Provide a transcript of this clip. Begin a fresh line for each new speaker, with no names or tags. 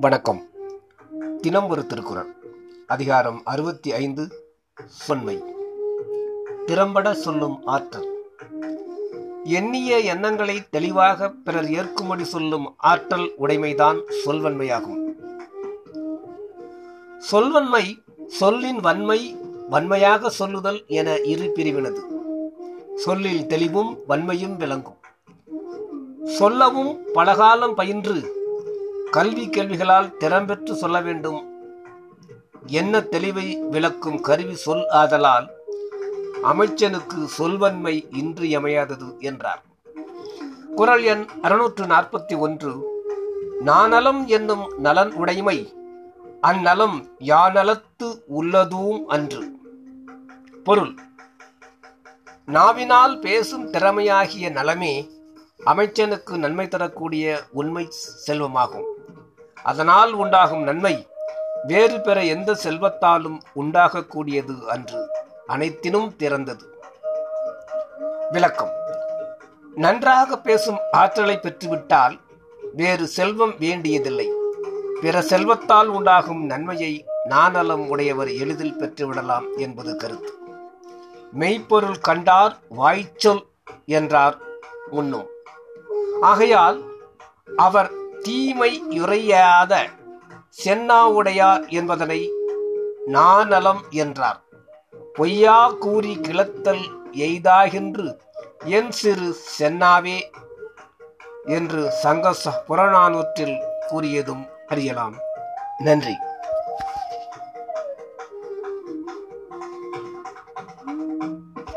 வணக்கம். தினம் ஒரு திருக்குறள். அதிகாரம் அறுபத்தி ஐந்து சொன்மை திறம்பட சொல்லும் ஆற்றல். எண்ணிய எண்ணங்களை தெளிவாக பிறர் ஏற்கும்படி சொல்லும் ஆற்றல் உடைமைதான் சொல்வன்மையாகும். சொல்வன்மை சொல்லின் வன்மை வன்மையாக சொல்லுதல் என இரு பிரிவினது. சொல்லில் தெளிவும் வன்மையும் விளங்கும். சொல்லவும் பலகாலம் பயின்று கல்வி கேள்விகளால் திறம்பெற்று சொல்ல வேண்டும். என்ன தெளிவை விளக்கும் கருவி சொல் ஆதலால் அமைச்சனுக்கு சொல்வன்மை இன்றியமையாதது என்றார். குரல் எண் அறுநூற்று நாற்பத்தி ஒன்று. நானலம் என்னும் நலன் உடைமை அந்நலம் யானலத்து உள்ளதும் அன்று. பொருள் நாவினால் பேசும் திறமையாகிய நலமே அமைச்சனுக்கு நன்மை தரக்கூடிய உண்மை செல்வமாகும். அதனால் உண்டாகும் நன்மை வேறு பெற எந்த செல்வத்தாலும் உண்டாகக்கூடியது அன்று அனைத்தினும் திறந்தது. விளக்கம். நன்றாக பேசும் ஆற்றலை பெற்றுவிட்டால் வேறு செல்வம் வேண்டியதில்லை. பிற செல்வத்தால் உண்டாகும் நன்மையை நானலம் உடையவர் எளிதில் பெற்றுவிடலாம் என்பது கருத்து. மெய்ப்பொருள் கண்டார் வாய்ச்சொல் என்றார் முன்னும். ஆகையால் அவர் தீமை யுறையாத சென்னாவுடையார் என்பதனை நாநலம் என்றார். பொய்யா கூறி கிளத்தல் எய்தாகின்று என் சிறு சென்னாவே என்று சங்க புறநானூற்றில் கூறியதும் அறியலாம். நன்றி.